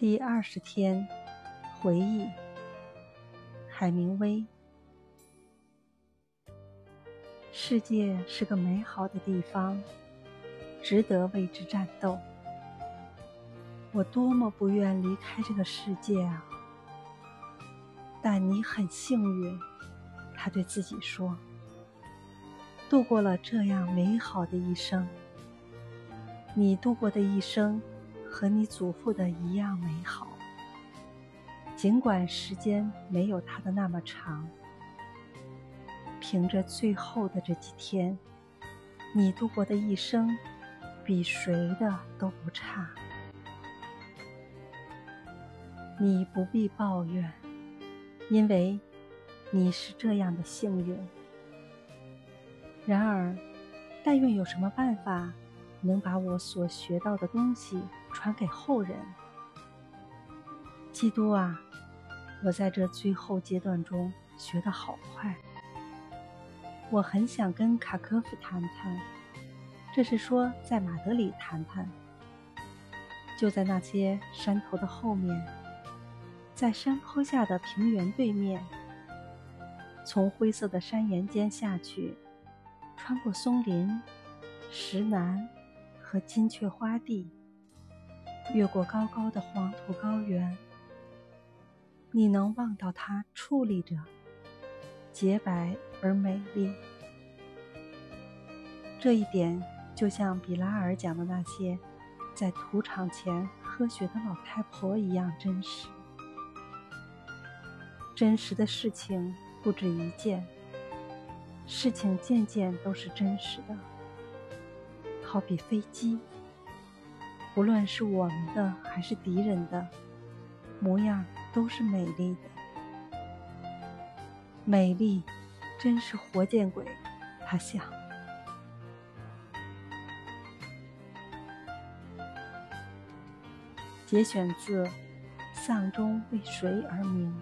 第二十天，回忆。海明威。世界是个美好的地方，值得为之战斗。我多么不愿离开这个世界啊！但你很幸运，他对自己说，度过了这样美好的一生。你度过的一生。和你祖父的一样美好，尽管时间没有他的那么长。凭着最后的这几天，你度过的一生，比谁的都不差。你不必抱怨，因为你是这样的幸运。然而，但愿有什么办法。能把我所学到的东西传给后人。基督啊，我在这最后阶段中学得好快。我很想跟卡科夫谈谈，这是说在马德里谈谈。就在那些山头的后面，在山坡下的平原对面，从灰色的山岩间下去，穿过松林、石楠。和金雀花地，越过高高的黄土高原，你能望到它矗立着，洁白而美丽。这一点就像比拉尔讲的那些在土场前喝血的老太婆一样真实。真实的事情不止一件，事情件件都是真实的。好比飞机，无论是我们的还是敌人的，模样都是美丽的。美丽，真是活见鬼！他想。节选自《丧钟为谁而鸣》。